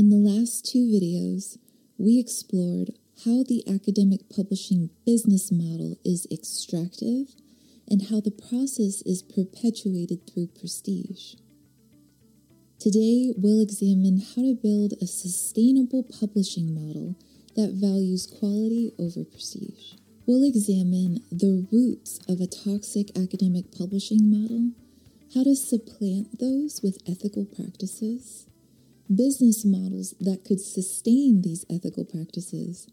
In the last two videos, we explored how the academic publishing business model is extractive and how the process is perpetuated through prestige. Today, we'll examine how to build a sustainable publishing model that values quality over prestige. We'll examine the roots of a toxic academic publishing model, how to supplant those with ethical practices, business models that could sustain these ethical practices,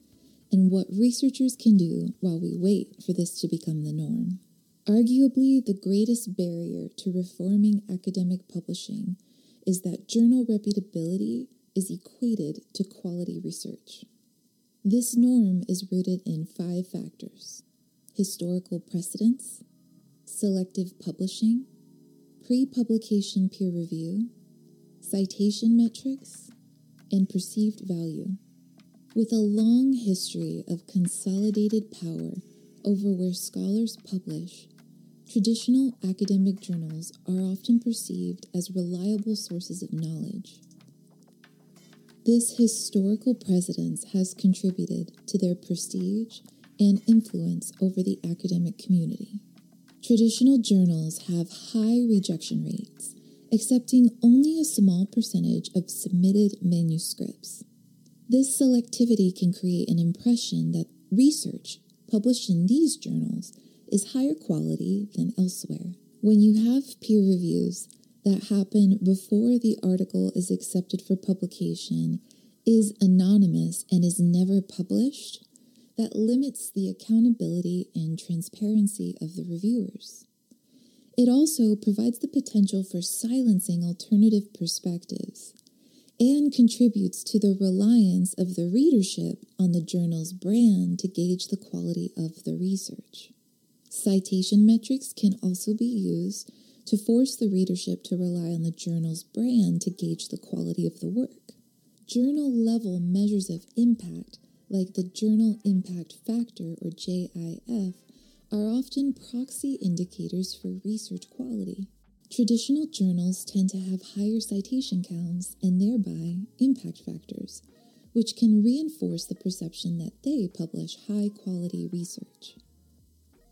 and what researchers can do while we wait for this to become the norm. Arguably, the greatest barrier to reforming academic publishing is that journal reputability is equated to quality research. This norm is rooted in five factors historical precedents, selective publishing, pre publication peer review, citation metrics, and perceived value. With a long history of consolidated power over where scholars publish, traditional academic journals are often perceived as reliable sources of knowledge. This historical precedence has contributed to their prestige and influence over the academic community. Traditional journals have high rejection rates, accepting only a small percentage of submitted manuscripts. This selectivity can create an impression that research published in these journals is higher quality than elsewhere. When you have peer reviews that happen before the article is accepted for publication, is anonymous, and is never published, that limits the accountability and transparency of the reviewers. It also provides the potential for silencing alternative perspectives and contributes to the reliance of the readership on the journal's brand to gauge the quality of the research. Citation metrics can also be used to force the readership to rely on the journal's brand to gauge the quality of the work. Journal level measures of impact, like the Journal Impact Factor or JIF, are often proxy indicators for research quality. Traditional journals tend to have higher citation counts and thereby impact factors, which can reinforce the perception that they publish high quality research.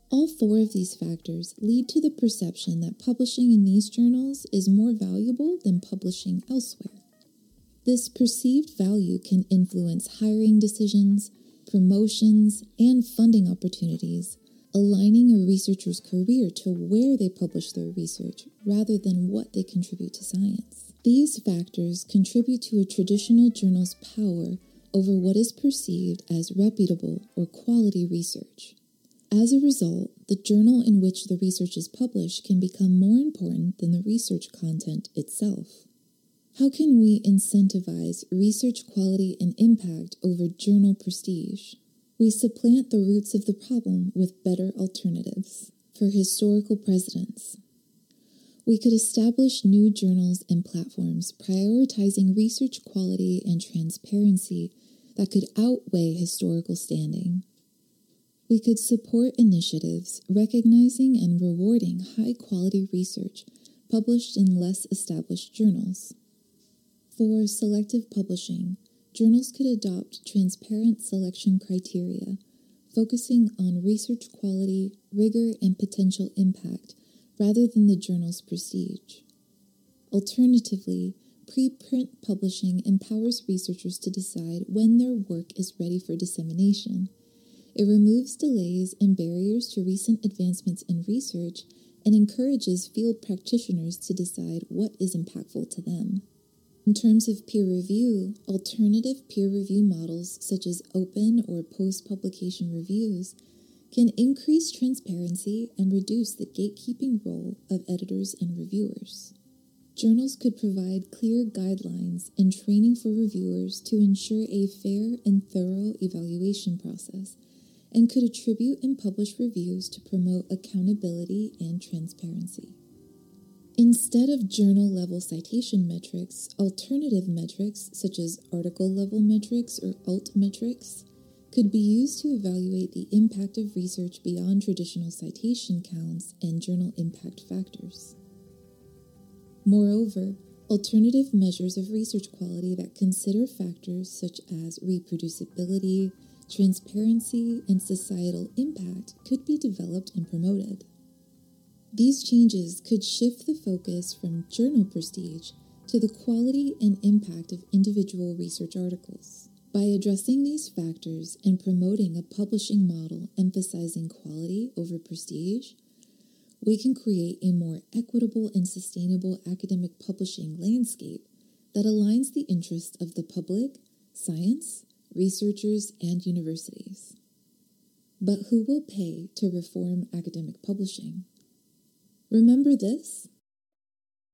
All four of these factors lead to the perception that publishing in these journals is more valuable than publishing elsewhere. This perceived value can influence hiring decisions, promotions, and funding opportunities, aligning a researcher's career to where they publish their research rather than what they contribute to science. These factors contribute to a traditional journal's power over what is perceived as reputable or quality research. As a result, the journal in which the research is published can become more important than the research content itself. How can we incentivize research quality and impact over journal prestige? We supplant the roots of the problem with better alternatives. For historical precedents, we could establish new journals and platforms prioritizing research quality and transparency that could outweigh historical standing. We could support initiatives recognizing and rewarding high quality research published in less established journals. For selective publishing, journals could adopt transparent selection criteria, focusing on research quality, rigor, and potential impact rather than the journal's prestige. Alternatively, preprint publishing empowers researchers to decide when their work is ready for dissemination it removes delays and barriers to recent advancements in research and encourages field practitioners to decide what is impactful to them. In terms of peer review, alternative peer review models such as open or post publication reviews can increase transparency and reduce the gatekeeping role of editors and reviewers. Journals could provide clear guidelines and training for reviewers to ensure a fair and thorough evaluation process and could attribute and publish reviews to promote accountability and transparency. Instead of journal level citation metrics, alternative metrics such as article level metrics or alt metrics could be used to evaluate the impact of research beyond traditional citation counts and journal impact factors. Moreover, Alternative measures of research quality that consider factors such as reproducibility, transparency, and societal impact could be developed and promoted. These changes could shift the focus from journal prestige to the quality and impact of individual research articles. By addressing these factors and promoting a publishing model emphasizing quality over prestige, we can create a more equitable and sustainable academic publishing landscape that aligns the interests of the public, science, researchers, and universities. But who will pay to reform academic publishing? Remember this?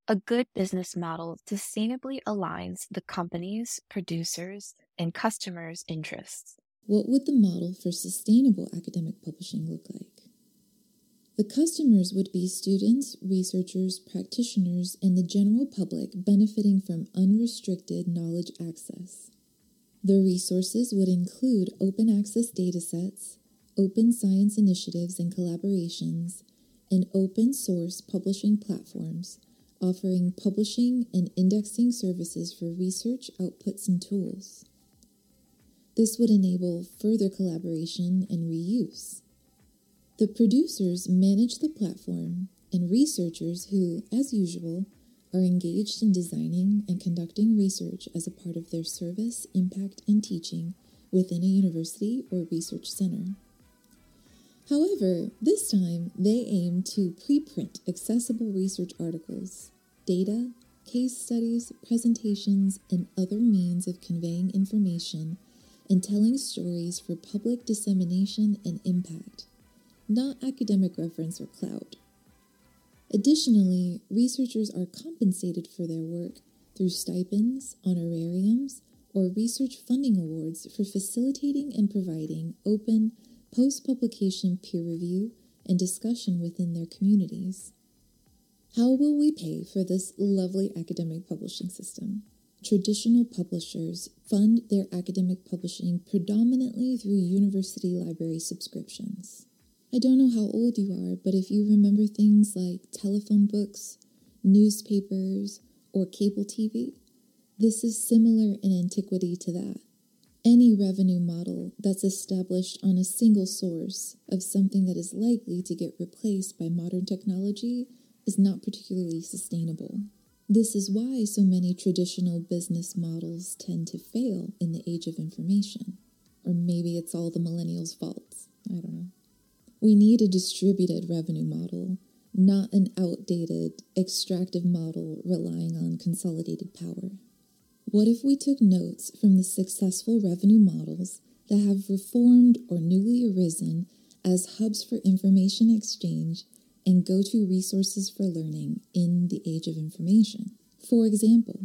A good business model sustainably aligns the company's, producers, and customers' interests. What would the model for sustainable academic publishing look like? The customers would be students, researchers, practitioners, and the general public benefiting from unrestricted knowledge access. The resources would include open access datasets, open science initiatives and collaborations, and open source publishing platforms offering publishing and indexing services for research outputs and tools. This would enable further collaboration and reuse. The producers manage the platform, and researchers who, as usual, are engaged in designing and conducting research as a part of their service, impact, and teaching within a university or research center. However, this time they aim to preprint accessible research articles, data, case studies, presentations, and other means of conveying information and telling stories for public dissemination and impact, not academic reference or clout. Additionally, researchers are compensated for their work through stipends, honorariums, or research funding awards for facilitating and providing open, post publication peer review and discussion within their communities. How will we pay for this lovely academic publishing system? Traditional publishers fund their academic publishing predominantly through university library subscriptions. I don't know how old you are, but if you remember things like telephone books, newspapers, or cable TV, this is similar in antiquity to that. Any revenue model that's established on a single source of something that is likely to get replaced by modern technology is not particularly sustainable. This is why so many traditional business models tend to fail in the age of information. Or maybe it's all the millennials' faults. I don't know. We need a distributed revenue model, not an outdated, extractive model relying on consolidated power. What if we took notes from the successful revenue models that have reformed or newly arisen as hubs for information exchange and go to resources for learning in the age of information? For example,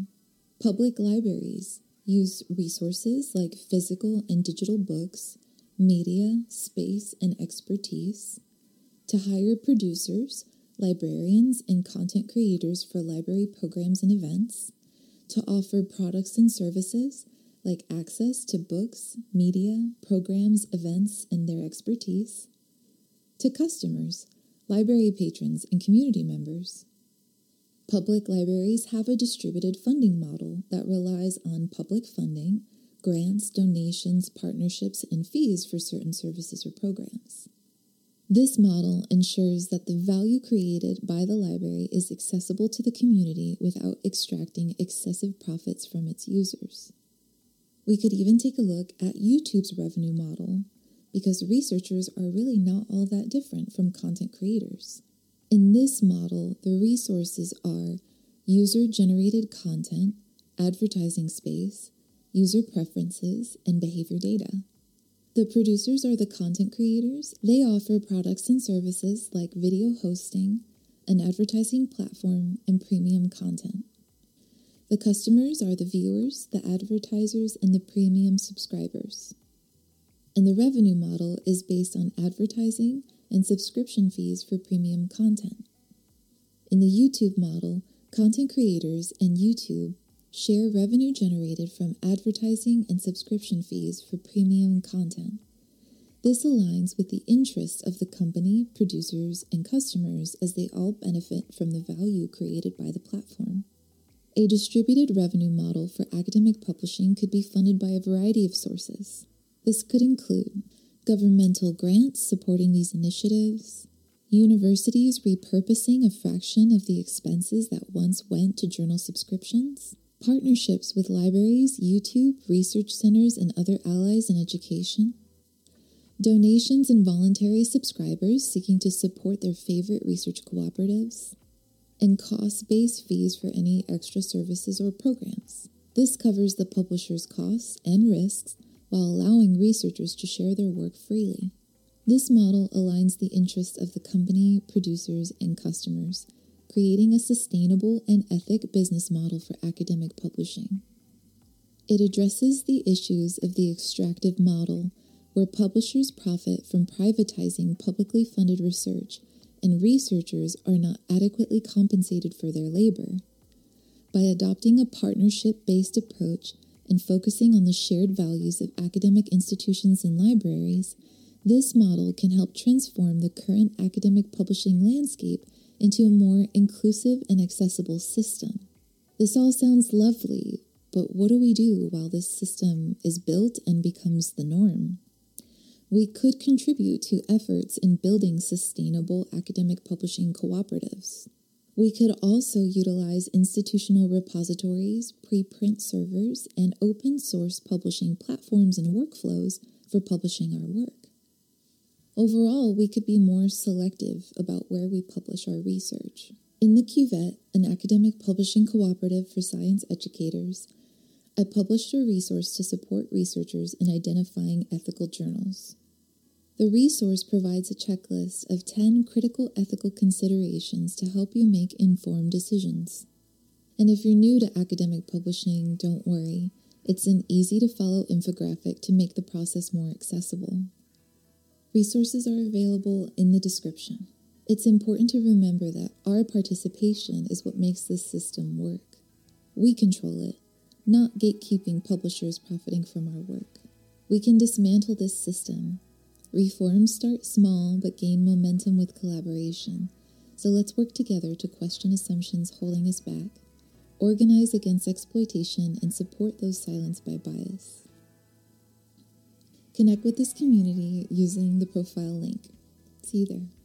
public libraries use resources like physical and digital books, media, space, and expertise to hire producers, librarians, and content creators for library programs and events to offer products and services like access to books, media, programs, events, and their expertise, to customers, library patrons, and community members. Public libraries have a distributed funding model that relies on public funding, grants, donations, partnerships, and fees for certain services or programs. This model ensures that the value created by the library is accessible to the community without extracting excessive profits from its users. We could even take a look at YouTube's revenue model, because researchers are really not all that different from content creators. In this model, the resources are user generated content, advertising space, user preferences, and behavior data. The producers are the content creators. They offer products and services like video hosting, an advertising platform, and premium content. The customers are the viewers, the advertisers, and the premium subscribers. And the revenue model is based on advertising and subscription fees for premium content. In the YouTube model, content creators and YouTube share revenue generated from advertising and subscription fees for premium content. This aligns with the interests of the company, producers, and customers as they all benefit from the value created by the platform. A distributed revenue model for academic publishing could be funded by a variety of sources. This could include governmental grants supporting these initiatives, universities repurposing a fraction of the expenses that once went to journal subscriptions, partnerships with libraries, YouTube, research centers, and other allies in education, donations and voluntary subscribers seeking to support their favorite research cooperatives, and cost based fees for any extra services or programs. This covers the publisher's costs and risks while allowing researchers to share their work freely. This model aligns the interests of the company, producers, and customers, creating a sustainable and ethic business model for academic publishing. It addresses the issues of the extractive model, where publishers profit from privatizing publicly funded research and researchers are not adequately compensated for their labor. By adopting a partnership based approach and focusing on the shared values of academic institutions and libraries, this model can help transform the current academic publishing landscape into a more inclusive and accessible system. This all sounds lovely, but what do we do while this system is built and becomes the norm? We could contribute to efforts in building sustainable academic publishing cooperatives. We could also utilize institutional repositories, preprint servers, and open source publishing platforms and workflows for publishing our work. Overall, we could be more selective about where we publish our research. In the Cuvette, an academic publishing cooperative for science educators, I published a resource to support researchers in identifying ethical journals. The resource provides a checklist of 10 critical ethical considerations to help you make informed decisions. And if you're new to academic publishing, don't worry. It's an easy to follow infographic to make the process more accessible. Resources are available in the description. It's important to remember that our participation is what makes this system work. We control it, not gatekeeping publishers profiting from our work. We can dismantle this system. Reforms start small but gain momentum with collaboration. So let's work together to question assumptions holding us back, organize against exploitation, and support those silenced by bias. Connect with this community using the profile link. See you there.